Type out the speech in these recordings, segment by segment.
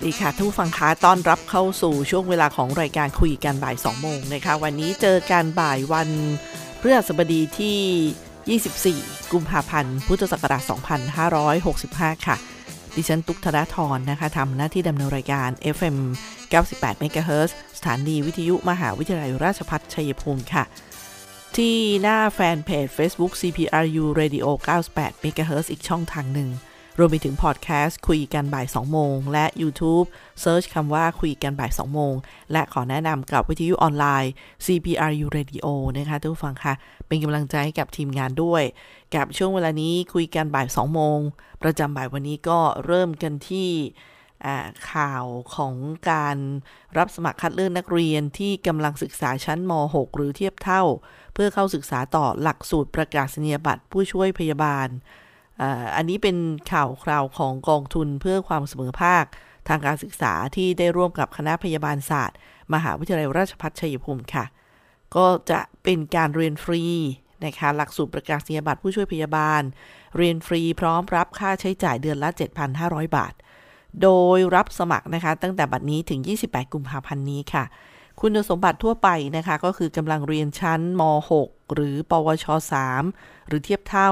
สดีค่ะทุกฟังคะต้อนรับเข้าสู่ช่วงเวลาของรายการคุยกันบ่าย 2 โมงนะคะ วันนี้เจอกันบ่ายวันพฤหัสบดีที่ 24 กุมภาพันธ์ พุทธศักราช 2565 ค่ะ ดิฉันตุกธนาธรนะคะทำหน้าที่ดำเนินรายการ FM 98 MHz สถานีวิทยุมหาวิทยาลัยราชภัฏชัยภูมิค่ะ ที่หน้าแฟนเพจ Facebook CPRU Radio 98 MHz อีกช่องทางหนึ่ง รวมไปถึงพอดแคสต์คุยกันบ่าย 2 โมง และ YouTube เซิร์ชคำว่าคุยกันบ่าย 2 โมง และขอแนะนำกับวิทยุออนไลน์ CPRU Radio นะคะทุกผู้ฟังค่ะ เป็นกำลังใจให้กับทีมงานด้วย กับช่วงเวลานี้คุยกันบ่าย 2 โมง ประจำบ่ายวันนี้ก็เริ่มกันที่ข่าวของการรับสมัครคัดเลือกนักเรียนที่กำลังศึกษาชั้นม .6 หรือเทียบเท่า เพื่อเข้าศึกษาต่อหลักสูตรประกาศนียบัตรผู้ช่วยพยาบาล อันนี้เป็นข่าวคราวของกองทุนเพื่อความเสมอภาค ทางการศึกษาที่ได้ร่วมกับคณะพยาบาลศาสตร์ มหาวิทยาลัยราชภัฏชัยภูมิค่ะ ก็จะเป็นการเรียนฟรีนะคะหลักสูตรประกาศนียบัตรผู้ช่วยพยาบาล เรียนฟรีพร้อมรับค่าใช้จ่ายเดือนละ 7,500 บาท โดยรับสมัครนะคะตั้งแต่บัดนี้ถึง 28 กุมภาพันธ์นี้ค่ะ คุณสมบัติทั่วไปนะคะ ก็คือกำลังเรียนชั้นม .6 หรือ ปวช 3 หรือเทียบเท่า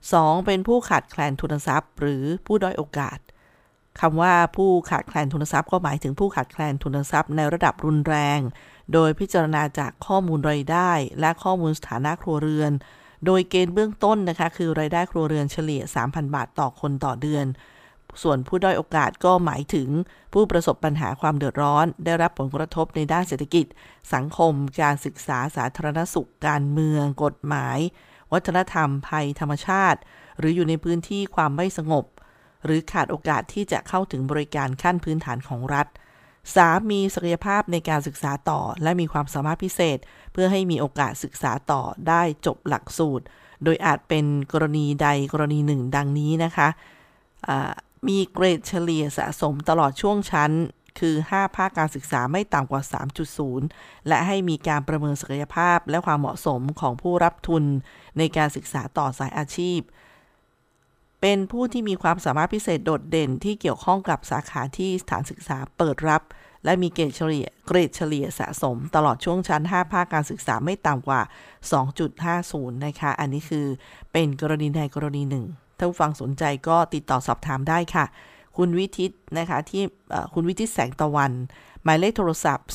2. เป็นผู้ขาดแคลนทุนทรัพย์ หรือผู้ด้อยโอกาสคำว่าผู้ขาดแคลนทุนทรัพย์ก็หมายถึงผู้ขาดแคลนทุนทรัพย์ในระดับรุนแรง โดยพิจารณาจากข้อมูลรายได้ และข้อมูลสถานะครัวเรือน โดยเกณฑ์เบื้องต้นนะคะ คือรายได้ครัวเรือนเฉลี่ย 3,000 บาทต่อคนต่อเดือน ส่วนผู้ด้อยโอกาสก็หมายถึงผู้ประสบปัญหาความเดือดร้อน ได้รับผลกระทบในด้านเศรษฐกิจ สังคม การศึกษาสาธารณสุข การเมือง กฎหมาย วัฒนธรรม ภัยธรรมชาติ หรืออยู่ในพื้นที่ความไม่สงบ หรือขาดโอกาสที่จะเข้าถึงบริการขั้นพื้นฐานของรัฐ 3. มีศักยภาพในการศึกษาต่อ และมีความสามารถพิเศษ เพื่อให้มีโอกาสศึกษาต่อได้จบหลักสูตร โดยอาจเป็นกรณีใดกรณีหนึ่งดังนี้นะคะมีเกรดเฉลี่ยสะสมตลอดช่วงชั้น คือ 5 ภาคการศึกษาไม่ต่ำกว่า 3.0 และให้มีการประเมินศักยภาพและความเหมาะสมของผู้รับทุนในการศึกษาต่อสายอาชีพ เป็นผู้ที่มีความสามารถพิเศษโดดเด่นที่เกี่ยวข้องกับสาขาที่สถานศึกษาเปิดรับ และมีเกรดเฉลี่ยเกรดเฉลี่ยสะสม ตลอดช่วงชั้น 5 ภาคการศึกษาไม่ต่ำกว่า 2.50 นะคะ อันนี้คือเป็นกรณีใดกรณีหนึ่ง ถ้าผู้ฟังสนใจก็ติดต่อสอบถามได้ค่ะ คุณวิทิตนะคะที่คุณวิทิตแสงตะวัน หมายเลขโทรศัพท์ 0818717186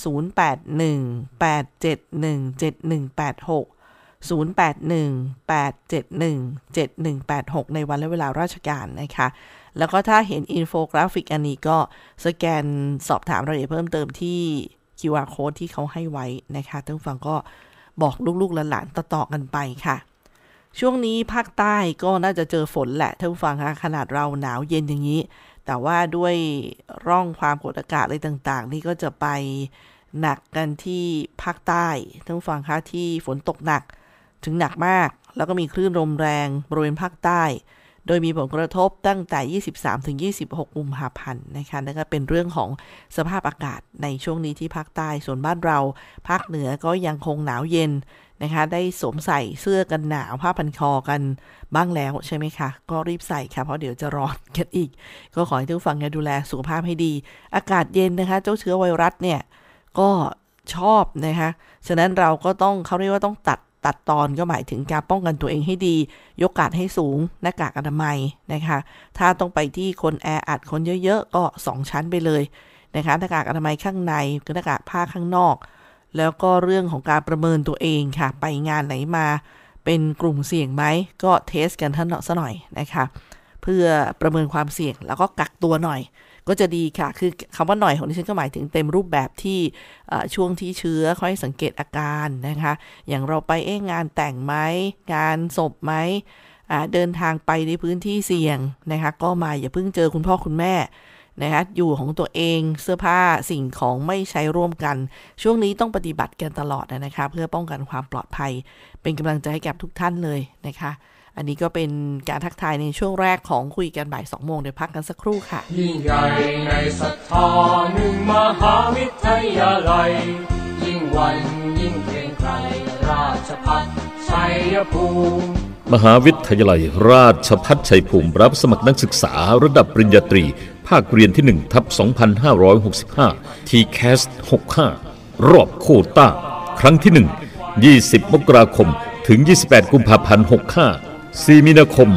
0818717186 ในวันและเวลาราชการนะคะ แล้วก็ถ้าเห็นอินโฟกราฟิกอันนี้ก็สแกนสอบถามรายละเอียดเพิ่มเติมที่ QR code ที่เขาให้ไว้นะคะท่านฟังก็บอกลูกๆหลานๆต่อๆกันไปค่ะ ช่วงนี้ภาคใต้ก็น่าจะเจอฝนแหละท่านผู้ฟังคะขนาดเราหนาวเย็นอย่างนี้ แต่ว่าด้วยร่องความกดอากาศอะไรต่างๆ นี่ก็จะไปหนักกันที่ภาคใต้ท่านผู้ฟังค่ะที่ฝนตกหนักถึงหนักมาก แล้วก็มีคลื่นลมแรงบริเวณภาคใต้ โดยมีผลกระทบตั้งแต่ 23 ถึง 26 กุมภาพันธ์นะคะนั่นก็เป็นเรื่องของสภาพอากาศในช่วงนี้ที่ภาคใต้ ส่วนบ้านเรา ภาคเหนือก็ยังคงหนาวเย็น นะคะ ได้สวมใส่เสื้อกันหนาว ผ้าพันคอกันบ้างแล้วใช่ไหมคะ ก็รีบใส่ค่ะ เพราะเดี๋ยวจะร้อนกันอีก ก็ขอให้ทุกฟังดูแลสุขภาพให้ดี อากาศเย็นนะคะ เจ้าเชื้อไวรัสเนี่ย ก็ชอบนะคะ ฉะนั้นเราก็ต้องเขาเรียกว่าต้องตัดตัดตอนก็หมายถึงการป้องกันตัวเองให้ดี ยกกาดให้สูง หน้ากากอนามัยนะคะ ถ้าต้องไปที่คนแออัดคนเยอะๆ ก็ 2 ชั้นไปเลยนะคะ หน้ากากอนามัยข้างในกับหน้ากากผ้าข้างนอก แล้วก็เรื่องของการประเมินตัวเองค่ะ ไปงานไหนมาเป็นกลุ่มเสี่ยงไหม ก็เทสกันท่านซะหน่อยนะคะ เพื่อประเมินความเสี่ยงแล้วก็กักตัวหน่อย ก็จะดีค่ะ คือคำว่าหน่อยของดิฉันก็หมายถึงเต็มรูปแบบที่ช่วงที่เชื้อค่อยสังเกตอาการนะคะ อย่างเราไปเอ๊งานแต่งไหมงานศพไหมเดินทางไปในพื้นที่เสี่ยงนะคะ ก็มาอย่าเพิ่งเจอคุณพ่อคุณแม่ นะคะอยู่ของตัวเองเสื้อผ้าสิ่งของไม่ใช้ร่วมกัน ช่วงนี้ต้องปฏิบัติกันตลอดนะคะเพื่อป้องกันความปลอดภัย เป็นกำลังใจให้กับทุกท่านเลยนะคะ อันนี้ก็เป็นการทักทายในช่วงแรกของคุยกันบ่ายสองโมงเดี๋ยวพักกันสักครู่ค่ะ ยิ่งใหญ่ในศรัทธาหนึ่งมหาวิทยาลัย ยิ่งวันยิ่งเกรงไกรราชพัฒชัยภูมิมหาวิทยาลัยราชพัฒชัยภูมิรับสมัครนักศึกษาระดับปริญญาตรี ภาคเรียนที่1ทับ2565 t c a s 65 รอบโคต้า ครั้งที่ 1 20 มกราคม ถึง 28 กุมภาพันธ์ 65 4 มีนาคม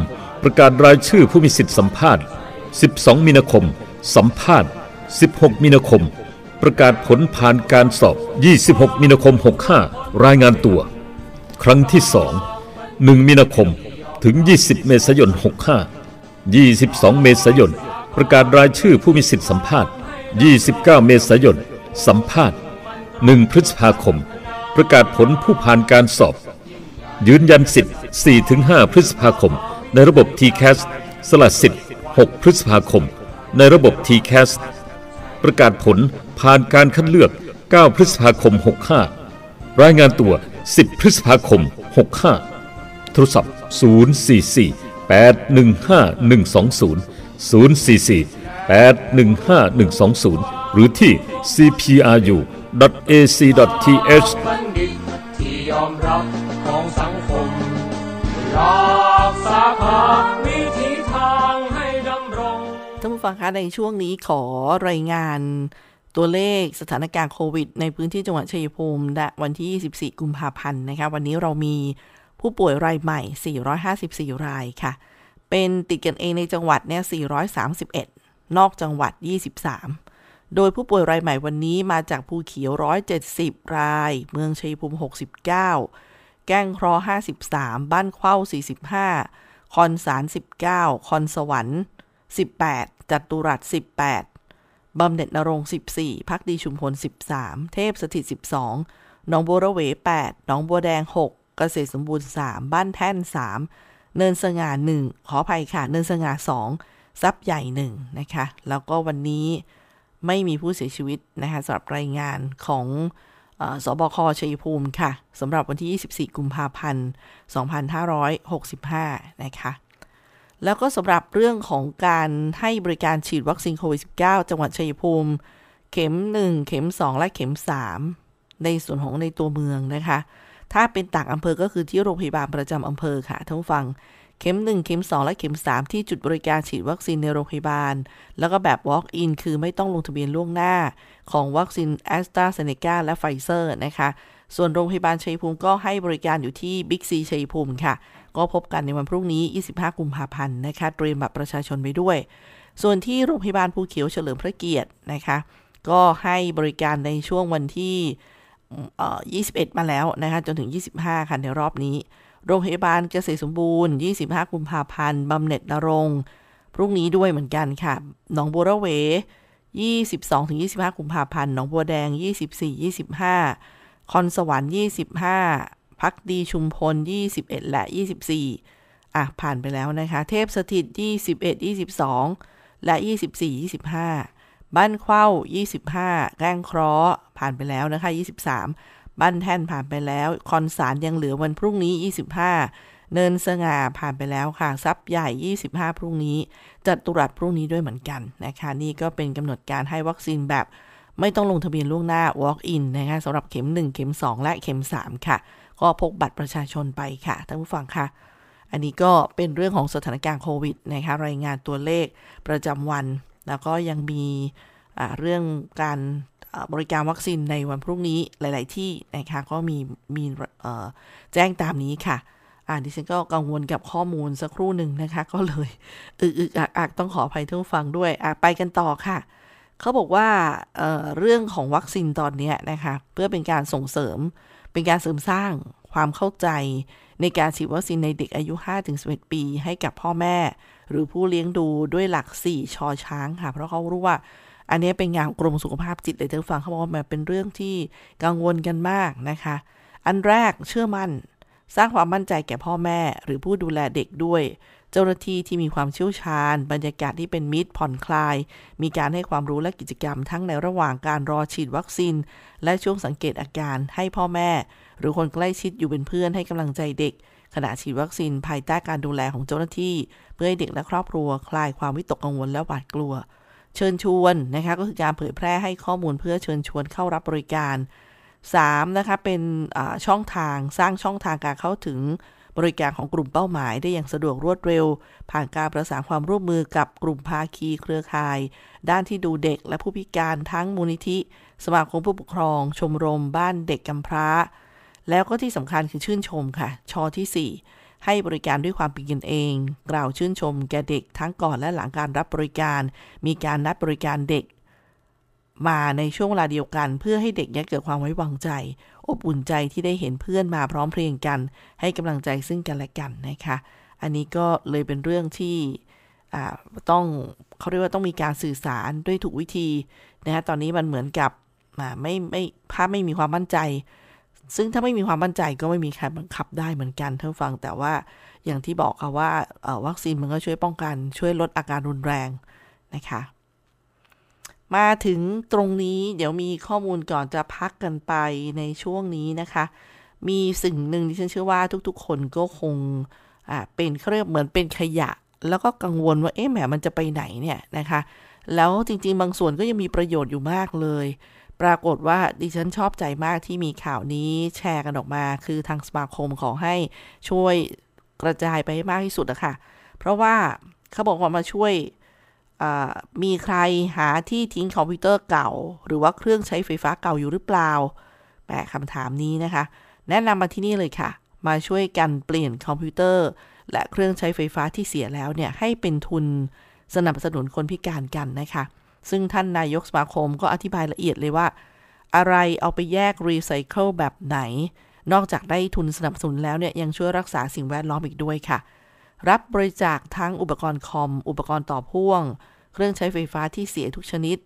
ประกาศรายชื่อผู้มีสิทธิสัมภาษณ์ 12 มีนาคม สัมภาษณ์ 16 มีนาคม ประกาศผลผ่านการสอบ 26 มีนาคม 65 รายงานตัว ครั้งที่ 2 1 มีนาคม ถึง 20 เมษายน 65 22 เมษายน ประกาศรายชื่อผู้มีสิทธิสัมภาษณ์ 29 เมษายน สัมภาษณ์ 1 พฤษภาคม ประกาศผลผู้ผ่านการสอบ ยืนยันสิทธิ์ 4-5 พฤษภาคม ในระบบ TCAS สสละสิทธิ์ 6 พฤษภาคม ในระบบ TCAS ประกาศผลผ่านการคัดเลือก 9 พฤษภาคม 65 รายงานตัว 10 พฤษภาคม 65 โทรศัพท์ 044 815 120 044 815 120 หรือที่ cpru.ac.th บัณฑิตที่ยอมรับของสังคมรักษาภาวิธีทางให้ดำรงท่านผู้ฟังคะในช่วงนี้ขอรายงานตัวเลขสถานการณ์โควิด ในพื้นที่จังหวัดชัยภูมิณวันที่ 24 กุมภาพันธ์นะคะ วันนี้เรามีผู้ป่วยรายใหม่ 454 รายค่ะ เป็นติดกันเองในจังหวัดเนี่ย 431 นอกจังหวัด 23 โดยผู้ป่วยรายใหม่วันนี้มาจากภูเขียว 170 ราย เมืองชัยภูมิ 69 แก้งครอ 53 บ้านเข้า 45 คอนสาร 19 คอนสวรรค์ 18 จัตุรัส 18 บำเหน็จนรง 14 พักดีชุมพล 13 เทพสถิต 12 หนองบัวระเว 8 หนองบัวแดง 6 เกษตรสมบูรณ์ 3 บ้านแท่น 3 เนินสง่า1ขออภัยค่ะ เนินสง่า2ซับใหญ่1นะคะ แล้วก็วันนี้ไม่มีผู้เสียชีวิตนะคะสำหรับรายงานของสบคชัยภูมิค่ะสำหรับวันที่ 24 กุมภาพันธ์ 2565 นะคะ แล้วก็สำหรับเรื่องของการให้บริการฉีดวัคซีนโควิด -19 จังหวัดชัยภูมิ เข็ม 1 เข็ม 2 และเข็ม 3 ในส่วนของในตัวเมืองนะคะ ถ้าเป็นต่างอำเภอก็คือที่โรงพยาบาลประจำอำเภอค่ะท่านฟัง เข็ม 1 เข็ม 2 และเข็ม 3 ที่จุดบริการฉีดวัคซีนในโรงพยาบาล แล้วก็แบบ Walk-in คือไม่ต้องลงทะเบียนล่วงหน้า ของวัคซีนแอสตราเซเนกาและไฟเซอร์นะคะ ส่วนโรงพยาบาลชัยภูมิก็ให้บริการอยู่ที่บิ๊กซีชัยภูมิค่ะ ก็พบกันในวันพรุ่งนี้ 25 กุมภาพันธ์นะคะเตรียมบัตรประชาชนไปด้วย ส่วนที่โรงพยาบาลภูเขียวเฉลิมพระเกียรตินะคะ ก็ให้บริการในช่วงวันที่ 21 มาแล้วนะคะจนถึง 25 ค่ะในรอบนี้ โรงพยาบาลเกษตรสมบูรณ์ 25 กุมภาพันธ์บำเหน็จณรงค์พรุ่งนี้ด้วยเหมือนกันค่ะ หนองบัวระเว 22-25 กุมภาพันธ์ หนองบัวแดง 24-25 คอนสวรรค์ 25 พักดีชุมพล 21 และ 24 อะ ผ่านไปแล้วนะคะ เทพสถิต 21 22 และ 24 25 บ้านเข้า25 แกล้งเคราะห์ผ่านไปแล้วนะคะ 23 บ้านแท่นผ่านไปแล้ว คอนสารยังเหลือวันพรุ่งนี้ 25 เนินสง่าผ่านไปแล้วค่ะซับใหญ่ 25 พรุ่งนี้ จัดตุรัสพรุ่งนี้ด้วยเหมือนกันนะคะ นี่ก็เป็นกำหนดการให้วัคซีนแบบไม่ต้องลงทะเบียนล่วงหน้า walk in นะคะสำหรับเข็ม 1 เข็ม 2 และเข็ม 3 ค่ะ ก็พกบัตรประชาชนไปค่ะท่านผู้ฟังค่ะ อันนี้ก็เป็นเรื่องของสถานการณ์โควิดนะคะรายงานตัวเลขประจำวัน แล้วก็ยังมีเรื่องการบริการวัคซีนในวันพรุ่งนี้หลาย ๆ ที่นะคะก็มีมีแจ้งตามนี้ค่ะอ่าดิฉันก็กังวลกับข้อมูลสักครู่หนึ่งนะคะ ก็เลยอึกอักอักต้องขออภัยทุกฟังด้วยอะไปกันต่อค่ะ เขาบอกว่าเเรื่องของวัคซีนตอนนี้นะคะ เพื่อเป็นการส่งเสริมเป็นการเสริมสร้างความเข้าใจในการฉีดวัคซีนในเด็กอายุ 5-11 ปี ให้กับพ่อแม่ หรือผู้เลี้ยงดูด้วยหลัก4ชอช้างค่ะ เพราะเขารู้ว่า อันนี้เป็นงานกรมสุขภาพจิตเลยท่านฟังเขาบอกว่ามันเป็นเรื่องที่กังวลกันมากนะคะ อันแรกเชื่อมั่น สร้างความมั่นใจแก่พ่อแม่ หรือผู้ดูแลเด็กด้วย เจ้าหน้าที่ที่มีความเชี่ยวชาญ บรรยากาศที่เป็นมิตรผ่อนคลาย มีการให้ความรู้และกิจกรรมทั้งในระหว่างการรอฉีดวัคซีน และช่วงสังเกตอาการให้พ่อแม่ หรือคนใกล้ชิดอยู่เป็นเพื่อนให้กำลังใจเด็ก ขณะฉีดวัคซีนภายใต้การดูแลของเจ้าหน้าที่ เพื่อให้เด็กและครอบครัวคลายความวิตกกังวลและหวาดกลัว เชิญชวนนะคะก็คือการเผยแพร่ให้ข้อมูลเพื่อเชิญชวนเข้ารับบริการ 3 นะคะเป็นช่องทางสร้างช่องทางการเข้าถึงบริการของกลุ่มเป้าหมายได้อย่างสะดวกรวดเร็ว ผ่านการประสานความร่วมมือกับกลุ่มภาคีเครือข่าย ด้านที่ดูเด็กและผู้พิการทั้งมูลนิธิ สมาคมผู้ปกครอง ชมรมบ้านเด็กกำพร้า แล้วก็ที่สำคัญคือชื่นชมค่ะ ชอที่ 4 ให้บริการด้วยความเป็นกันเอง กล่าวชื่นชมแก่เด็กทั้งก่อนและหลังการรับบริการ มีการนัดบริการเด็ก มาในช่วงเวลาเดียวกัน เพื่อให้เด็กเกิดความไว้วางใจอบอุ่นใจที่ได้เห็นเพื่อนมาพร้อมเพรียงกัน ให้กำลังใจซึ่งกันและกันนะคะ อันนี้ก็เลยเป็นเรื่องที่ต้องเขาเรียกว่าต้องมีการสื่อสารด้วยถูกวิธีนะคะตอนนี้มันเหมือนกับไม่ไม่ภาพไม่มีความมั่นใจ ซึ่งถ้าไม่มีความมั่นใจก็ไม่มีใครบังคับได้เหมือนกันท่านฟัง แต่ว่าอย่างที่บอกค่ะว่าวัคซีนมันก็ช่วยป้องกัน ช่วยลดอาการรุนแรงนะคะ มาถึงตรงนี้เดี๋ยวมีข้อมูลก่อนจะพักกันไปในช่วงนี้นะคะ มีสิ่งหนึ่งที่ฉันเชื่อว่าทุกๆ คนก็คงอ่าเป็นเขาเรียกเหมือนเป็นขยะ แล้วก็กังวลว่าเอ๊ะแหมมันจะไปไหนเนี่ยนะคะ แล้วจริงๆ บางส่วนก็ยังมีประโยชน์อยู่มากเลย ปรากฏว่าดิฉันชอบใจมากที่มีข่าวนี้แชร์กันออกมา คือทางสมาคมขอให้ช่วยกระจายไปให้มากที่สุดนะคะเพราะว่าเขาบอกว่ามาช่วยมีใครหาที่ทิ้งคอมพิวเตอร์เก่า หรือว่าเครื่องใช้ไฟฟ้าเก่าอยู่หรือเปล่าแปะคำถามนี้นะคะ แนะนำมาที่นี่เลยค่ะ มาช่วยกันเปลี่ยนคอมพิวเตอร์ และเครื่องใช้ไฟฟ้าที่เสียแล้วเนี่ยให้เป็นทุนสนับสนุนคนพิการกันนะคะ ซึ่งท่านนายกสมาคมก็อธิบายละเอียดเลยว่า อะไรเอาไปแยกรีไซเคิลแบบไหน นอกจากได้ทุนสนับสนุนแล้วเนี่ย ยังช่วยรักษาสิ่งแวดล้อมอีกด้วยค่ะ รับบริจาคทั้งอุปกรณ์คอม อุปกรณ์ต่อพ่วง เครื่องใช้ไฟฟ้าที่เสียทุกชนิด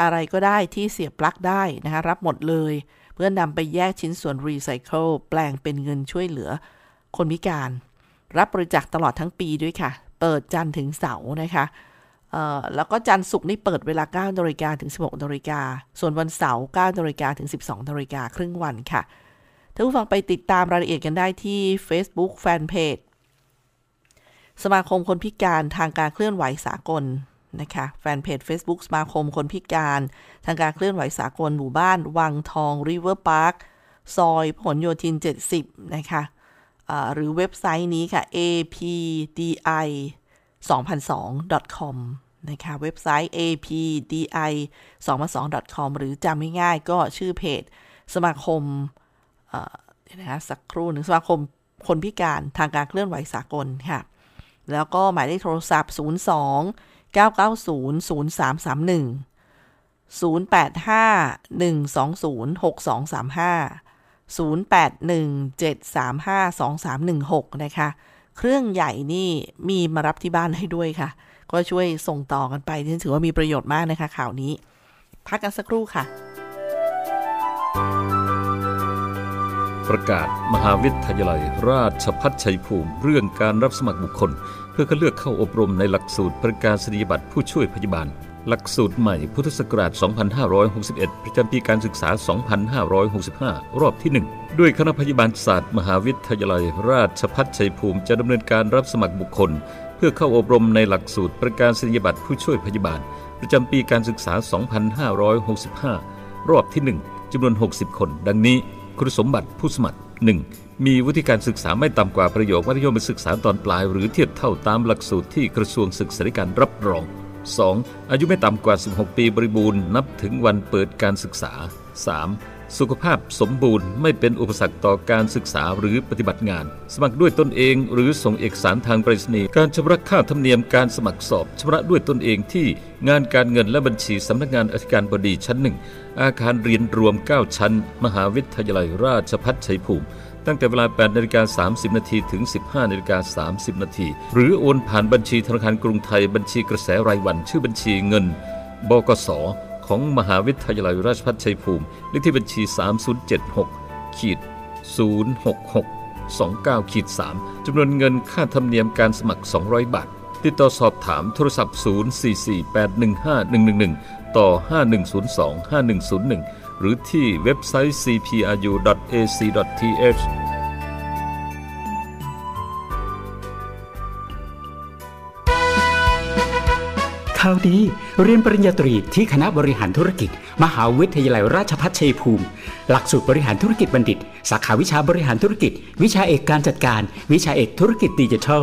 อะไรก็ได้ที่เสียบปลั๊กได้นะคะรับหมดเลย เพื่อนนำไปแยกชิ้นส่วนรีไซเคิลแปลงเป็นเงินช่วยเหลือ คนพิการ รับบริจาคตลอดทั้งปีด้วยค่ะ เปิดจันทร์ถึงเสาร์นะคะ แล้วก็จันทร์ศุกร์นี่เปิดเวลา9นาฬิกาถึง 16นาฬิกา ส่วนวันเสาร์9นาฬิกาถึง 12นาฬิกาครึ่งวันค่ะท่านผู้ฟังไปติดตามรายละเอียดกันได้ที่ Facebook Fanpage สมาคมคนพิการทางการเคลื่อนไหวสากลนะคะแฟนเพจ Facebook สมาคมคนพิการทางการเคลื่อนไหวสากลหมู่บ้าน วังทองริเวอร์พาร์คซอยพหลโยธิน 70 นะคะหรือเว็บไซต์นี้ค่ะ apdi 2002 com นะคะเว็บไซต์ apdi 2002 com หรือจำง่ายๆก็ชื่อเพจสมาคมเดี๋ยวนะคะสักครู่หนึ่งสมาคมคนพิการทางการเคลื่อนไหวสากลค่ะ แล้วก็หมายเลขโทรศัพท์ 02 990 0331 085 120 6235 081 735 2316 นะคะ เครื่องใหญ่นี่มีมารับที่บ้านให้ด้วยค่ะ ก็ช่วยส่งต่อกันไปที่ถือว่ามีประโยชน์มากนะคะ ข่าวนี้ พักกันสักครู่ค่ะ ประกาศมหาวิทยาลัย ราชพัฒชัยภูมิ เรื่องการรับสมัครบุคคล เพื่อคัดเลือกเข้าอบรมในหลักสูตรประกาศนียบัตรผู้ช่วยพยาบาล หลักสูตรใหม่พุทธศักราช 2561 ประจำปีการศึกษา 2565 รอบที่ 1 ด้วยคณะพยาบาลศาสตร์ มหาวิทยาลัย ราชภัฏชัยภูมิจะดำเนินการรับสมัครบุคคล เพื่อเข้าอบรมในหลักสูตรประกาศนียบัตรผู้ช่วยพยาบาล ประจำปีการศึกษา 2565 รอบที่ 1จำนวน 60 คน ดังนี้ คุณสมบัติผู้สมัคร 1. มีวุฒิการศึกษาไม่ต่ำกว่าประโยคมัธยมศึกษาตอนปลาย หรือเทียบเท่าตามหลักสูตรที่กระทรวงศึกษาธิการรับรอง 2. อายุไม่ต่ำกว่า 16 ปีบริบูรณ์นับถึงวันเปิดการศึกษา 3. สุขภาพสมบูรณ์ไม่เป็นอุปสรรคต่อการศึกษาหรือปฏิบัติงาน สมัครด้วยตนเอง หรือส่งเอกสารทางไปรษณีย์การชำระค่าธรรมเนียมการสมัครสอบชำระด้วยตนเองที่งานการเงินและบัญชีสำนักงานอธิการบดีชั้นหนึ่งอาคารเรียนรวม 9 ชั้น มหาวิทยาลัยราชภัฏชัยภูมิ ตั้งแต่เวลา 8นาฬิกา30 นาทีถึง 15นาฬิกา30 นาที หรือโอนผ่านบัญชีธนาคารกรุงไทยบัญชีกระแสรายวัน ชื่อบัญชีเงิน บกส ของมหาวิทยาลัยราชภัฏชัยภูมิเลขที่บัญชี 3076ขีด066 29ขีด3จำนวนเงินค่าธรรมเนียมการสมัคร 200 บาท ติดต่อสอบถามโทรศัพท์ 044815111 ต่อ 5102-5101 หรือที่เว็บไซต์ cpru.ac.th ข่าวดีเรียนปริญญาตรีที่คณะบริหารธุรกิจ มหาวิทยาลัยราชภัฏชัยภูมิ หลักสูตรบริหารธุรกิจบัณฑิต สาขาวิชาบริหารธุรกิจ วิชาเอกการจัดการ วิชาเอกธุรกิจดิจิทัล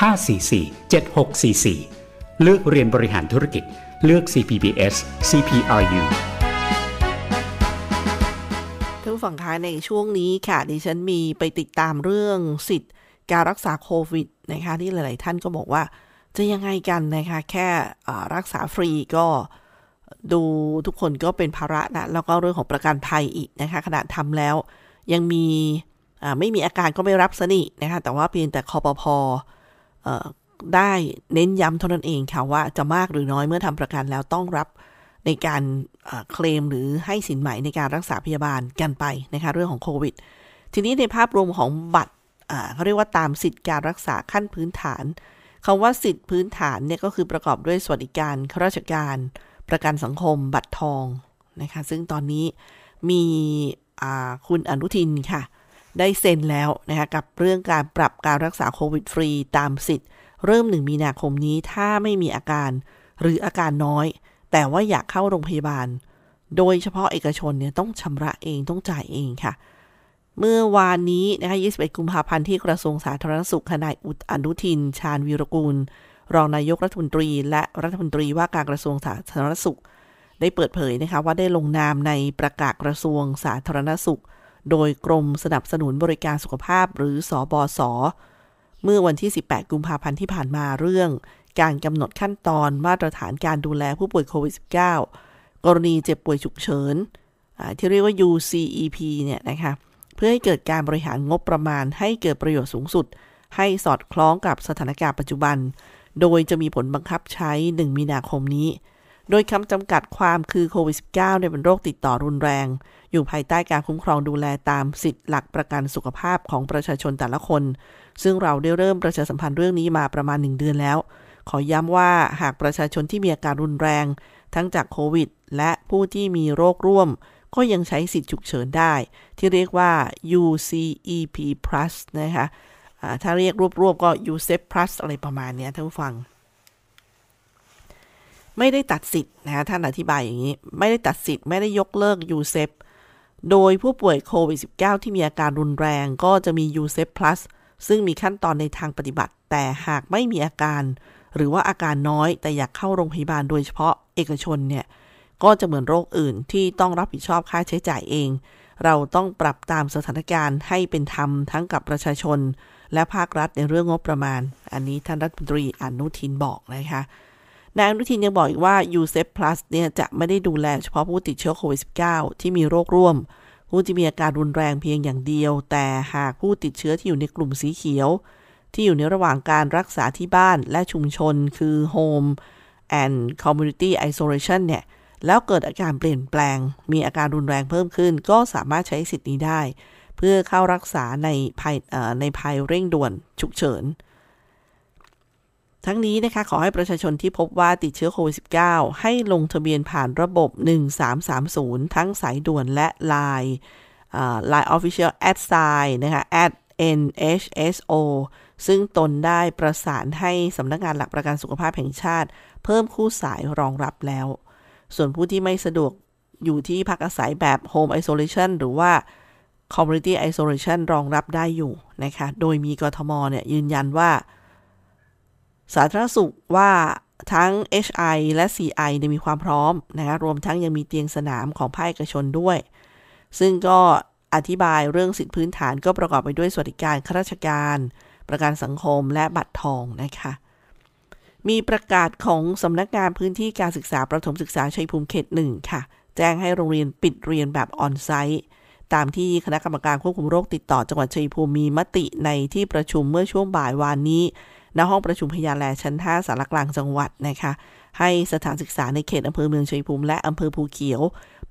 544 7644 เลือกเรียนบริหารธุรกิจ เลือก CPBS CPRU ท่านผู้ฟังคะในช่วงนี้ค่ะดิฉันมีไปติดตามเรื่องสิทธิ์การรักษาโควิดนะคะที่หลาย ๆ ท่านก็บอกว่าจะยังไงกันนะคะแค่รักษาฟรีก็ดูทุกคนก็เป็นภาระนะแล้วก็เรื่องของประกันภัยอีกนะคะขณะทำแล้วยังมีไม่มีอาการก็ไม่รับสนินะคะแต่ว่าเพียงแต่คอปพอ ได้เน้นย้ำเท่านั้นเองค่ะว่าจะมากหรือน้อยเมื่อทำประกันแล้วต้องรับในการเคลมหรือให้สินไหม่ในการรักษาพยาบาลกันไปนะคะเรื่องของโควิด ทีนี้ในภาพรวมของบัตรเขาเรียกว่าตามสิทธิการรักษาขั้นพื้นฐานคาว่าสิทธิพื้นฐานเนี่ยก็คือประกอบด้วยสวัสดิการข้าราชการ ประกันสังคม บัตรทองนะคะซึ่งตอนนี้มีคุณอนุทินค่ะ ได้เซ็นแล้วนะคะกับเรื่องการปรับการรักษาโควิดฟรีตามสิทธิ์ เริ่มหนึ่งมีนาคมนี้ถ้าไม่มีอาการหรืออาการน้อย แต่ว่าอยากเข้าโรงพยาบาล โดยเฉพาะเอกชนเนี่ยต้องชำระเองต้องจ่ายเองค่ะ เมื่อวานนี้นะคะ21 กุมภาพันธ์ที่กระทรวงสาธารณสุขนายอุตอนุทิน ชาญวีรกูล รองนายกรัฐมนตรี และรัฐมนตรีว่าการกระทรวงสาธารณสุข ได้เปิดเผยนะคะว่าได้ลงนามในประกาศกระทรวงสาธารณสุข โดยกรมสนับสนุนบริการสุขภาพหรือสอบอสเมื่อวันที่ 18 กุมภาพันธ์ที่ผ่านมาเรื่อง การกำหนดขั้นตอนมาตรฐานการดูแลผู้ป่วยโควิด -19 กรณีเจ็บป่วยฉุกเฉินที่เรียกว่า UCEP เนี่ยนะคะเพื่อให้เกิดการบริหารงบประมาณให้เกิดประโยชน์สูงสุด ให้สอดคล้องกับสถานการณ์ปัจจุบัน โดยจะมีผลบังคับใช้ 1 มีนาคมนี้ โดยคำจำกัดความคือโควิด -19 เนี่ยเป็นโรคติดต่อรุนแรง อยู่ภายใต้การคุ้มครองดูแลตามสิทธิหลักประกันสุขภาพของประชาชนแต่ละคน ซึ่งเราได้เริ่มประชาสัมพันธ์เรื่องนี้มาประมาณ 1 เดือนแล้ว ขอย้ำว่าหากประชาชนที่มีอาการรุนแรง ทั้งจากโควิด และผู้ที่มีโรคร่วม ก็ยังใช้สิทธิฉุกเฉินได้ ที่เรียกว่า UCEP Plus นะคะถ้าเรียกรวบๆก็ u s e p Plus อะไรประมาณนี้ท่านผู้ฟัง ไม่ได้ตัดสิทธิ์นะท่านอธิบายอย่างนี้ ไม่ได้ตัดสิทธิ์ไม่ได้ยกเลิก u s e p โดยผู้ป่วยโควิด -19 ที่มีอาการรุนแรงก็จะมี u s e p Plus ซึ่งมีขั้นตอนในทางปฏิบัติ แต่หากไม่มีอาการ หรือว่าอาการน้อยแต่อยากเข้าโรงพยาบาลโดยเฉพาะเอกชนเนี่ย ก็จะเหมือนโรคอื่นที่ต้องรับผิดชอบค่าใช้จ่ายเอง เราต้องปรับตามสถานการณ์ให้เป็นธรรมทั้งกับประชาชน และภาครัฐในเรื่องงบประมาณ อันนี้ท่านรัฐมนตรีอนุทินบอกนะคะ นายอนุทินยังบอกอีกว่า u s e p Plus เนี่ยจะไม่ได้ดูแลเฉพาะผู้ติดเชื้อโควิด -19 ที่มีโรคร่วม ผู้ที่มีอาการรุนแรงเพียงอย่างเดียว แต่หากผู้ติดเชื้อที่อยู่ในกลุ่มสีเขียว ที่อยู่ในระหว่างการรักษาที่บ้านและชุมชน คือ Home and Community Isolation เนี่ย แล้วเกิดอาการเปลี่ยนแปลง มีอาการรุนแรงเพิ่มขึ้น ก็สามารถใช้สิทธิ์นี้ได้ เพื่อเข้ารักษาในภายในภายเร่งด่วนฉุกเฉิน ทั้งนี้นะคะขอให้ประชาชนที่พบว่าติดเชื้อโควิด -19 ให้ลงทะเบียนผ่านระบบ 1330 ทั้งสายด่วนและ Line Line Official Ad Sign นะคะ at NHSO ซึ่งตนได้ประสานให้สำนักงานหลักประกันสุขภาพแห่งชาติ เพิ่มคู่สายรองรับแล้ว ส่วนผู้ที่ไม่สะดวกอยู่ที่พักอาศัยแบบ Home Isolation หรือว่า Community Isolation รองรับได้อยู่นะคะ โดยมีกทมเนี่ยยืนยันว่า สาธารณสุขว่าทั้ง HI และ CI เนี่ยมีความพร้อมนะคะรวมทั้งยังมีเตียงสนามของภาคเอกชนด้วย ซึ่งก็อธิบายเรื่องสิทธิพื้นฐานก็ประกอบไปด้วยสวัสดิการข้าราชการ ประกันสังคมและบัตรทองนะคะ มีประกาศของสำนักงานพื้นที่การศึกษาประถมศึกษาชัยภูมิเขตหนึ่งค่ะ แจ้งให้โรงเรียนปิดเรียนแบบออนไซต์ตามที่คณะกรรมการควบคุมโรคติดต่อจังหวัดชัยภูมิมีมติในที่ประชุมเมื่อช่วงบ่ายวานนี้ ณห้องประชุมพยาแลชั้น5สารกลางจังหวัดนะคะ ให้สถานศึกษาในเขตอำเภอเมืองชัยภูมิและอำเภอภูเขียว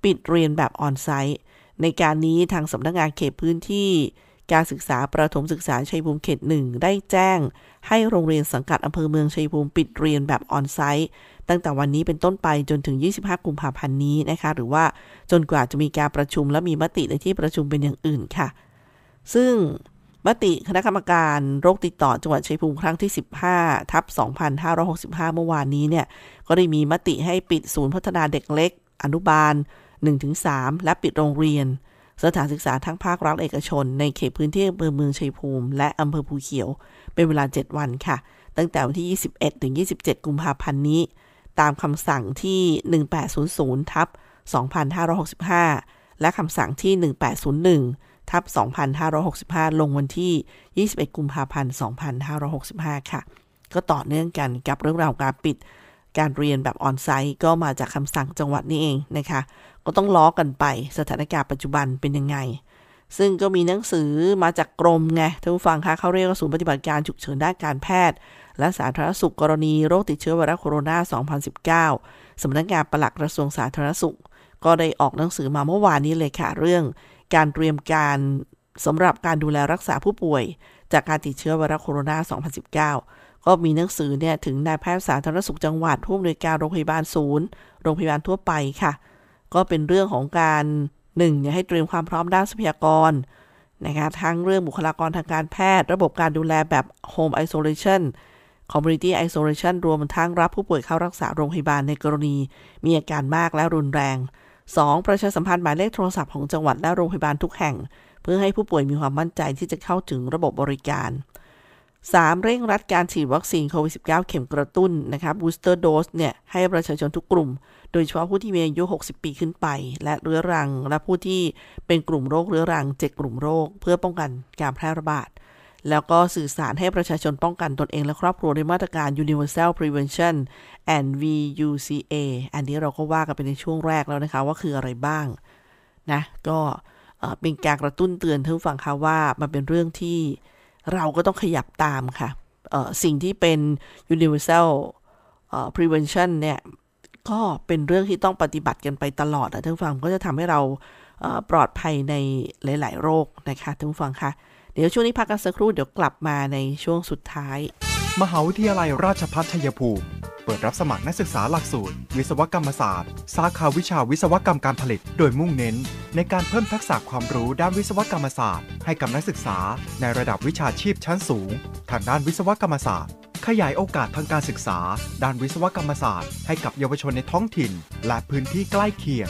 ปิดเรียนแบบออนไซต์ในการนี้ทางสำนักงานเขตพื้นที่ การศึกษาประถมศึกษาชัยภูมิเขตหนึ่งได้แจ้ง ให้โรงเรียนสังกัดอำเภอเมืองชัยภูมิปิดเรียนแบบออนไซต์ตั้งแต่วันนี้เป็นต้นไปจนถึง 25 กุมภาพันธ์นี้นะคะ หรือว่าจนกว่าจะมีการประชุมและมีมติในที่ประชุมเป็นอย่างอื่นค่ะ ซึ่ง มติคณะกรรมการโรคติดต่อจังหวัดชัยภูมิครั้งที่ 15 ทับ 2565 เมื่อวานนี้เนี่ย ก็ได้มีมติให้ปิดศูนย์พัฒนาเด็กเล็ก อนุบาล 1-3 และปิดโรงเรียน สถานศึกษาทั้งภาครัฐเอกชน ในเขตพื้นที่อำเภอเมืองชัยภูมิ และอำเภอภูเขียว เป็นเวลา 7 วันค่ะ ตั้งแต่วันที่ 21 ถึง 27 กุมภาพันธ์นี้ ตามคำสั่งที่ 1800 ทับ 2565 และคำสั่งที่ 1801 ทับ2565 ลงวันที่ 21 กุมภาพันธ์ 2565 ค่ะ ก็ต่อเนื่องกันกับเรื่องราวการปิดการเรียนแบบออนไซต์ก็มาจากคำสั่งจังหวัดนี้เองนะคะ ก็ต้องล้อกันไปสถานการณ์ปัจจุบันเป็นยังไง ซึ่งก็มีหนังสือมาจากกรมไงท่านผู้ฟังคะเขาเรียกว่าศูนย์ปฏิบัติการฉุกเฉินด้านการแพทย์ และสาธารณสุขกรณีโรคติดเชื้อไวรัสโคโรนา 2019 สำนักงานปลัดกระทรวงสาธารณสุข ก็ได้ออกหนังสือมาเมื่อวานนี้เลยค่ะเรื่อง การเตรียมการสำหรับการดูแลรักษาผู้ป่วย จากการติดเชื้อไวรัสโคโรนา 2019 ก็มีหนังสือเนี่ยถึงนายแพทย์สาธารณสุขจังหวัดผู้อำนวยการโรงพยาบาลศูนย์ โรงพยาบาลทั่วไปค่ะ ก็เป็นเรื่องของการหนึ่งเนี่ยให้เตรียมความพร้อมด้านทรัพยากรนะคะทั้งเรื่องบุคลากรทางการแพทย์ ระบบการดูแลแบบ Home Isolation Community Isolation รวมทั้งรับผู้ป่วยเข้ารักษาโรงพยาบาลในกรณีมีอาการมากและรุนแรง 2. ประชาสัมพันธ์หมายเลขโทรศัพท์ของจังหวัดและโรงพยาบาลทุกแห่ง เพื่อให้ผู้ป่วยมีความมั่นใจที่จะเข้าถึงระบบบริการ 3. เร่งรัดการฉีดวัคซีนโควิด -19 เข็มกระตุ้นนะคะ booster dose เนี่ยให้ประชาชนทุกกลุ่ม โดยเฉพาะผู้ที่มีอายุ 60 ปีขึ้นไป และเรื้อรัง และผู้ที่เป็นกลุ่มโรคเรื้อรัง 7 กลุ่มโรค เพื่อป้องกันการแพร่ระบาด แล้วก็สื่อสารให้ประชาชนป้องกันตนเองและครอบครัวด้วยมาตรการ Universal Prevention and VUCA อันนี้เราก็ว่ากันไปในช่วงแรกแล้วนะคะ ว่าคืออะไรบ้างนะก็เป็นการกระตุ้นเตือนท่านฟังค่ะว่ามันเป็นเรื่องที่เราก็ต้องขยับตามค่ะสิ่งที่เป็น universal prevention เนี่ยก็เป็นเรื่องที่ต้องปฏิบัติกันไปตลอดนะท่านฟังก็จะทำให้เราปลอดภัยในหลาย ๆ โรคนะคะท่านฟังค่ะ เดี๋ยวช่วงนี้พักกันสักครู่เดี๋ยวกลับมาในช่วงสุดท้าย มหาวิทยาลัยราชภัฏชัยภูมิ เปิดรับสมัครนักศึกษาหลักสูตร วิศวกรรมศาสตร์ สาขาวิชาวิศวกรรมการผลิต โดยมุ่งเน้น ในการเพิ่มทักษะความรู้ด้านวิศวกรรมศาสตร์ ให้กับนักศึกษา ในระดับวิชาชีพชั้นสูง ทางด้านวิศวกรรมศาสตร์ขยายโอกาสทางการศึกษา ด้านวิศวกรรมศาสตร์ ให้กับเยาวชนในท้องถิ่น และพื้นที่ใกล้เคียง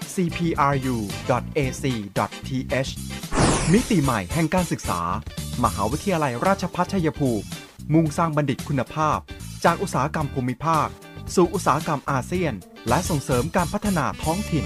cpru.ac.th มิติใหม่แห่งการศึกษา มหาวิทยาลัยราชพัฒชัยภูมิ มุ่งสร้างบัณฑิตคุณภาพ จากอุตสาหกรรมภูมิภาค สู่อุตสาหกรรมอาเซียน และส่งเสริมการพัฒนาท้องถิ่น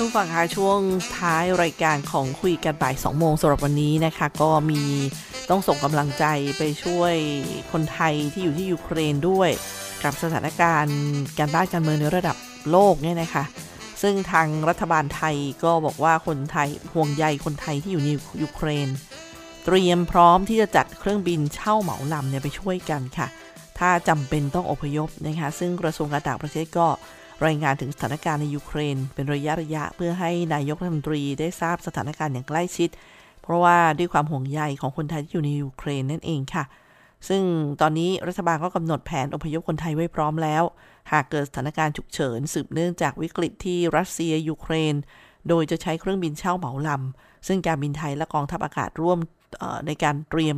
ทุกฝั่งคะช่วงท้ายรายการของคุยกันบ่าย 2 โมงสำหรับวันนี้นะคะ ก็มีต้องส่งกำลังใจไปช่วยคนไทยที่อยู่ที่ยูเครนด้วย กับสถานการณ์การบ้านการเมืองในระดับโลกเนี่ยนะคะ ซึ่งทางรัฐบาลไทยก็บอกว่าคนไทยห่วงใยคนไทยที่อยู่ในยูเครน เตรียมพร้อมที่จะจัดเครื่องบินเช่าเหมาลำเนี่ยไปช่วยกันค่ะ ถ้าจำเป็นต้องอพยพนะคะ ซึ่งกระทรวงการต่างประเทศก็ รายงานถึงสถานการณ์ในยูเครน เป็นระยะระยะเพื่อให้นายกรัฐมนตรีได้ทราบสถานการณ์อย่างใกล้ชิด เพราะว่าด้วยความห่วงใยของคนไทยที่อยู่ในยูเครนนั่นเองค่ะ ซึ่งตอนนี้รัฐบาลก็กำหนดแผนอพยพคนไทยไว้พร้อมแล้ว หากเกิดสถานการณ์ฉุกเฉินสืบเนื่องจากวิกฤตที่รัสเซียยูเครน โดยจะใช้เครื่องบินเช่าเหมาลำซึ่งการบินไทยและกองทัพอากาศร่วมในการเตรียม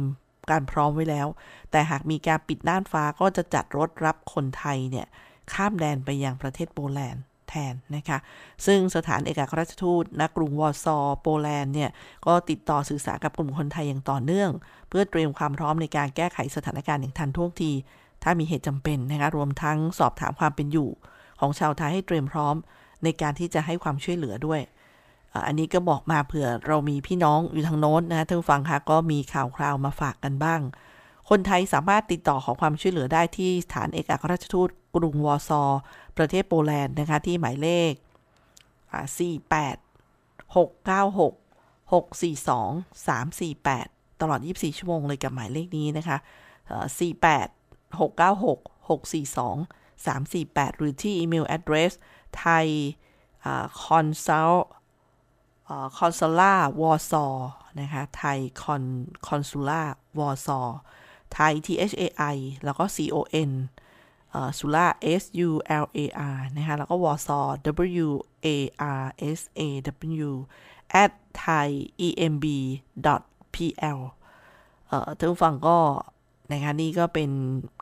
การพร้อมไว้แล้ว แต่หากมีการปิดน่านฟ้าก็จะจัดรถรับคนไทยเนี่ย ข้ามแดนไปยังประเทศโปแลนด์แทนนะคะ ซึ่งสถานเอกอัครราชทูตณกรุงวอร์ซอโปแลนด์เนี่ย ก็ติดต่อสื่อสารกับกลุ่มคนไทยอย่างต่อเนื่อง เพื่อเตรียมความพร้อมในการแก้ไขสถานการณ์อย่างทันท่วงที ถ้ามีเหตุจำเป็นนะคะ รวมทั้งสอบถามความเป็นอยู่ ของชาวไทยให้เตรียมพร้อม ในการที่จะให้ความช่วยเหลือด้วย อันนี้ก็บอกมาเผื่อเรามีพี่น้องอยู่ทางโน้นนะท่านฟังคะก็มีข่าวคราวมาฝากกันบ้างคนไทยสามารถติดต่อขอความช่วยเหลือได้ที่สถานเอกอัครราชทูต กรุงวอร์ซอ ประเทศโปแลนด์นะคะ ที่หมายเลข 48 696 642 348 ตลอด 24 ชั่วโมงเลยกับหมายเลขนี้นะคะ 48 696 642 348 หรือที่อีเมล address ไทย consult consular warsaw นะคะไทย con consular warsaw ไทย T H A I แล้วก็ C O N สุล่า S U L A R นะคะแล้วก็วอซอ W A R S A W at thai emb pl เอ่อท่านผู้ฟังก็นะคะนี่ก็เป็น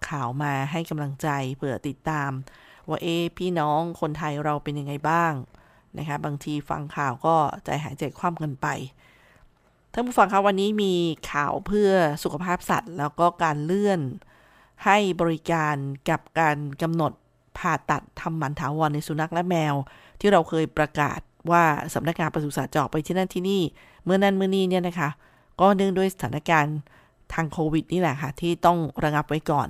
ข่าวมาให้กำลังใจเผื่อติดตาม ว่าเอพี่น้องคนไทยเราเป็นยังไงบ้างนะคะบางทีฟังข่าวก็ใจหายใจคว่ำกันไปท่านผู้ฟังคะวันนี้มีข่าวเพื่อสุขภาพสัตว์ แล้วก็การเลื่อน ให้บริการกับการกำหนดผ่าตัดทำหมันถาวรในสุนัขและแมว ที่เราเคยประกาศว่าสำนักงานปศุสัตว์จะออกไปที่นั่นที่นี่ เมื่อนั้นเมื่อนี้เนี่ยนะคะ ก็เนื่องด้วยสถานการณ์ทางโควิดนี่แหละค่ะ ที่ต้องระงับไว้ก่อน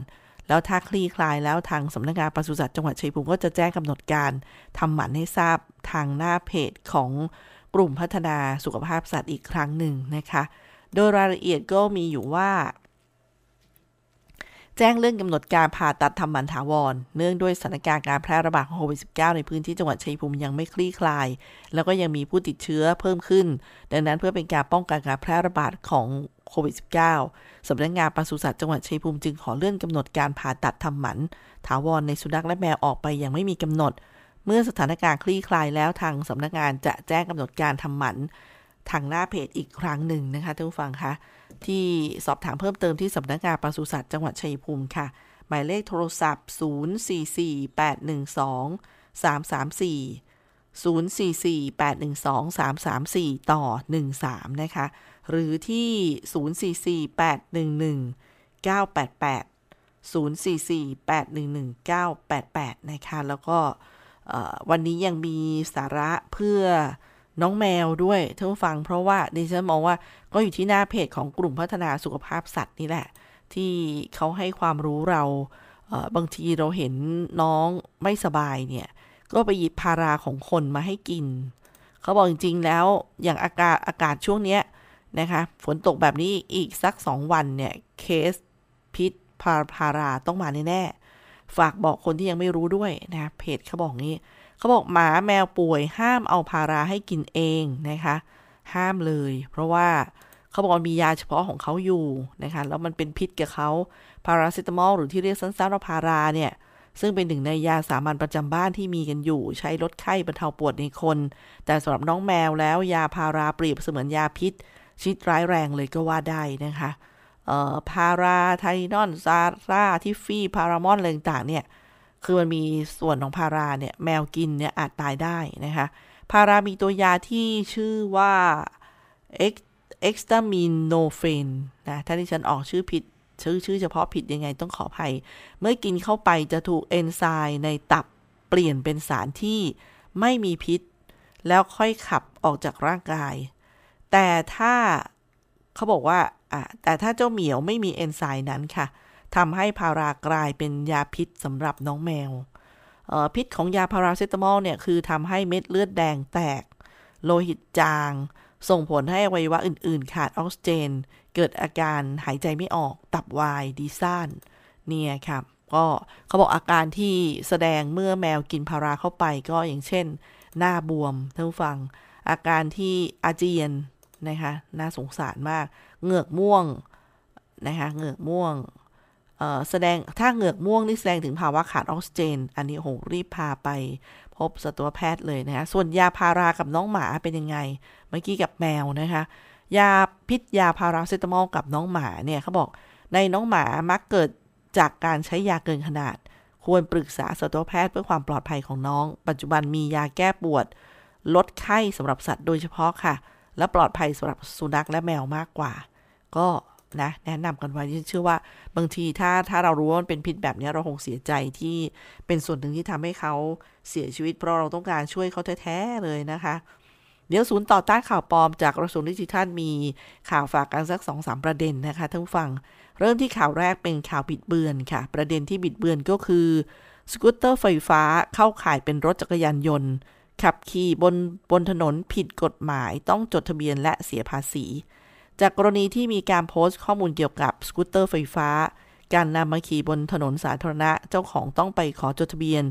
แล้วถ้าคลี่คลายแล้วทางสำนักงานปศุสัตว์จังหวัดชัยภูมิก็จะแจ้งกำหนดการทำหมันให้ทราบทางหน้าเพจของกลุ่มพัฒนาสุขภาพสัตว์อีกครั้งหนึ่งนะคะ โดยรายละเอียดก็มีอยู่ว่า แจ้งเรื่องกำหนดการผ่าตัดทำหมันถาวร เนื่องด้วยสถานการณ์การแพร่ระบาดของโควิด -19 ในพื้นที่จังหวัดชัยภูมิยังไม่คลี่คลาย แล้วก็ยังมีผู้ติดเชื้อเพิ่มขึ้น ดังนั้นเพื่อเป็นการป้องกันการแพร่ระบาดของโควิด -19 สำนักงานปศุสัตว์จังหวัดชัยภูมิจึงขอเลื่อนกำหนดการผ่าตัดทำหมัน ถาวรในสุนัขและแมวออกไปยังไม่มีกำหนด เมื่อสถานการณ์คลี่คลายแล้วทางสำนักงานจะแจ้งกำหนดการทำหมันทางหน้าเพจอีกครั้งหนึ่งนะคะท่านผู้ฟังคะ ที่สอบถามเพิ่มเติมที่สำนักงานปศุสัตว์จังหวัดชัยภูมิค่ะ หมายเลขโทรศัพท์ 044-812-334 044-812-334 ต่อ 13 นะคะ หรือที่ 044-811-988 044-811-988 นะคะ แล้วก็วันนี้ยังมีสาระเพื่อ น้องแมวด้วยท่านผู้ฟัง เพราะว่าดิฉันมองว่าก็อยู่ที่หน้าเพจของกลุ่มพัฒนาสุขภาพสัตว์นี่แหละ ที่เขาให้ความรู้เราบางทีเราเห็นน้องไม่สบายเนี่ย ก็ไปหยิบพาราของคนมาให้กิน เขาบอกจริงๆแล้วอย่างอากาศอากาศช่วงเนี้ยนะคะฝนตกแบบนี้อีกสักสองวันเนี่ยเคสพิษพาพาราต้องมาแน่ๆฝากบอกคนที่ยังไม่รู้ด้วยนะเพจเขาบอกงี้ เขาบอกหมาแมวป่วยห้ามเอาพาราให้กินเองนะคะ ห้ามเลย เพราะว่าเขาบอกมียาเฉพาะของเขาอยู่นะคะแล้วมันเป็นพิษกับเขาพาราเซตามอลหรือที่เรียกสั้นๆว่าพาราเนี่ยซึ่งเป็นหนึ่งในยาสามัญประจำบ้านที่มีกันอยู่ ใช้ลดไข้บรรเทาปวดในคน แต่สำหรับน้องแมวแล้วยาพาราเปรียบเสมือนยาพิษชนิดร้ายแรงเลยก็ว่าได้นะคะพาราไทลินอลซาร่าทิฟฟี่พารามอนอะไรต่างเนี่ย คือมันมีส่วนของพาราเนี่ย แมวกินเนี่ยอาจตายได้นะคะพารามีตัวยาที่ชื่อว่า acetaminophen นะถ้าที่ฉันออกชื่อผิดชื่อชื่อเฉพาะผิดยังไงต้องขออภัย เมื่อกินเข้าไปจะถูกเอนไซม์ในตับเปลี่ยนเป็นสารที่ไม่มีพิษ แล้วค่อยขับออกจากร่างกาย แต่ถ้าเขาบอกว่าอะแต่ถ้าเจ้าเหมียวไม่มีเอนไซม์นั้นค่ะ ทำให้พารากลายเป็นยาพิษสำหรับน้องแมว พิษของยาพาราเซตามอลเนี่ยคือทำให้เม็ดเลือดแดงแตก โลหิตจาง ส่งผลให้อวัยวะอื่น ๆ ขาดออกซิเจน เกิดอาการหายใจไม่ออกตับวายดีซ่านเนี่ยครับก็เขาบอกอาการที่แสดงเมื่อแมวกินพาราเข้าไปก็อย่างเช่น หน้าบวมท่านผู้ฟัง อาการที่อาเจียนนะคะน่าสงสารมาก เหงือกม่วงนะคะเหงือกม่วง แสดงถ้าเหงือกม่วงนี่แสดงถึงภาวะขาดออกซิเจน อันนี้โหรีบพาไปพบสัตวแพทย์เลยนะคะส่วนยาพารากับน้องหมาเป็นยังไง เมื่อกี้กับแมวนะคะ ยาพิษยาพาราเซตามอลกับน้องหมาเนี่ยเขาบอกในน้องหมามักเกิดจากการใช้ยาเกินขนาด ควรปรึกษาสัตวแพทย์เพื่อความปลอดภัยของน้อง ปัจจุบันมียาแก้ปวด ลดไข้สำหรับสัตว์โดยเฉพาะค่ะ และปลอดภัยสำหรับสุนัขและแมวมากกว่า ก็ นะแนะนำกันไว้ที่เชื่อว่าบางทีถ้าถ้าเรารู้ว่ามันเป็นพิษแบบนี้เราคงเสียใจที่เป็นส่วนหนึ่งที่ทำให้เขาเสียชีวิต เพราะเราต้องการช่วยเขาแท้ๆเลยนะคะ เดี๋ยวศูนย์ต่อต้านข่าวปลอมจากกระทรวงดิจิทัลมีข่าวฝากกันสักสองสามประเด็นนะคะท่านผู้ฟัง เริ่มที่ข่าวแรกเป็นข่าวบิดเบือนค่ะ ประเด็นที่บิดเบือนก็คือสกูตเตอร์ไฟฟ้าเข้าข่ายเป็นรถจักรยานยนต์ขับขี่บนบนถนนผิดกฎหมายต้องจดทะเบียนและเสียภาษี จากกรณีที่มีการโพสต์ข้อมูลเกี่ยวกับสกูตเตอร์ไฟฟ้า การนำมาขี่บนถนนสาธารณะเจ้าของต้องไปขอจดทะเบียน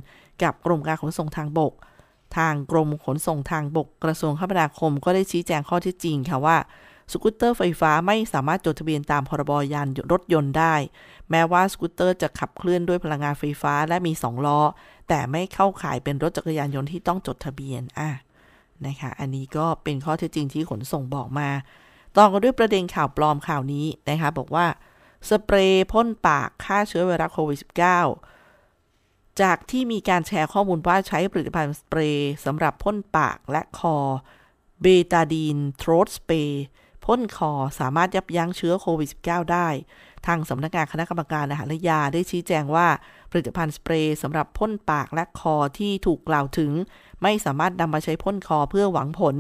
กับกรมการขนส่งทางบก ทางกรมขนส่งทางบกกระทรวงคมนาคม ก็ได้ชี้แจงข้อเท็จจริงค่ะว่าสกูตเตอร์ไฟฟ้าไม่สามารถจดทะเบียนตามพรบยานรถยนต์ได้ แม้ว่าสกูตเตอร์จะขับเคลื่อนด้วยพลังงานไฟฟ้าและมี 2 ล้อ แต่ไม่เข้าข่ายเป็นรถจักรยานยนต์ที่ต้องจดทะเบียนอะนะคะ อันนี้ก็เป็นข้อเท็จจริงที่ขนส่งบอกมา ต่อกันด้วยประเด็นข่าวปลอมข่าวนี้นะคะบอกว่า สเปรย์พ่นปากฆ่าเชื้อไวรัสโควิด -19 จากที่มีการแชร์ข้อมูลว่าใช้ผลิตภัณฑ์สเปรย์สำหรับพ่นปากและคอเบตาดีนโทรสเปรย์พ่นคอสามารถยับยั้งเชื้อโควิด -19 ได้ ทางสำนักงานคณะกรรมการอาหารและยาได้ชี้แจงว่า ผลิตภัณฑ์สเปรย์สำหรับพ่นปากและคอที่ถูกกล่าวถึง ไม่สามารถนำมาใช้พ่นคอเพื่อหวังผล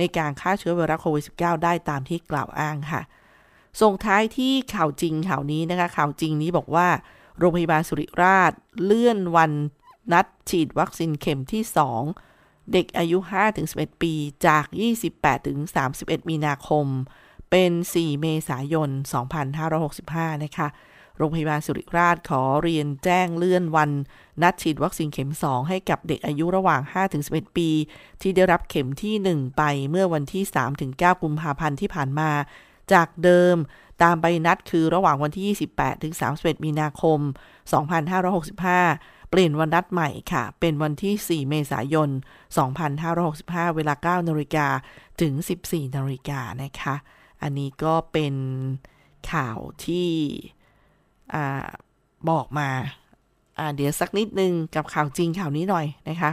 ในการฆ่าเชื้อไวรัสโควิด -19 ได้ตามที่กล่าวอ้างค่ะ ส่งท้ายที่ข่าวจริงข่าวนี้นะคะ ข่าวจริงนี้บอกว่า โรงพยาบาลสุริราชเลื่อนวันนัดฉีดวัคซีนเข็มที่ 2 เด็กอายุ 5-11 ปีจาก 28-31 มีนาคม เป็น 4 เมษายน 2565 นะคะ โรงพยาบาลสุริราชขอเรียนแจ้งเลื่อนวัน นัดฉีดวัคซีนเข็ม 2 ให้กับเด็กอายุระหว่าง 5-11 ปี ที่ได้รับเข็มที่ 1 ไปเมื่อวันที่ 3-9 กุมภาพันธ์ที่ผ่านมา จากเดิมตามใบนัดคือระหว่างวันที่ 28-31 มีนาคม 2565 เปลี่ยนวันนัดใหม่ค่ะ เป็นวันที่ 4 เมษายน 2565 เวลา 9 นาฬิกาถึง 14 นาฬิกานะคะ อันนี้ก็เป็นข่าวที่ บอกมาเดี๋ยวสักนิดนึงกับข่าวจริงข่าวนี้หน่อยนะคะ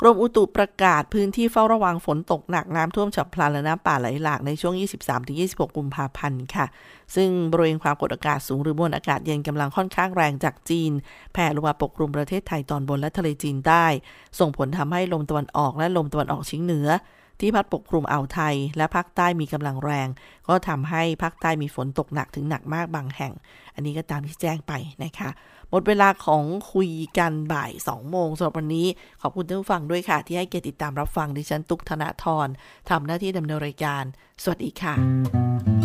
กรมอุตุประกาศพื้นที่เฝ้าระวังฝนตกหนักน้ำท่วมฉับพลันและน้ำป่าไหลหลากในช่วง 23-26 กุมภาพันธ์ค่ะ ซึ่งบริเวณความกดอากาศสูงหรือมวลอากาศเย็นกำลังค่อนข้างแรงจากจีน แผ่ลงมาปกคลุมประเทศไทยตอนบนและทะเลจีนใต้ ส่งผลทำให้ลมตะวันออกและลมตะวันออกเฉียงเหนือ ที่พัดปกคลุมอ่าวไทย และภาคใต้มีกำลังแรง ก็ทำให้ภาคใต้มีฝนตกหนักถึงหนักมากบางแห่ง อันนี้ก็ตามที่แจ้งไปนะคะ หมดเวลาของคุยกันบ่าย 2 โมงสำหรับวันนี้ ขอบคุณท่านผู้ฟังด้วยค่ะ ที่ให้เกียรติติดตามรับฟังดิฉันตุกธนาธรทำหน้าที่ดำเนินรายการ สวัสดีค่ะ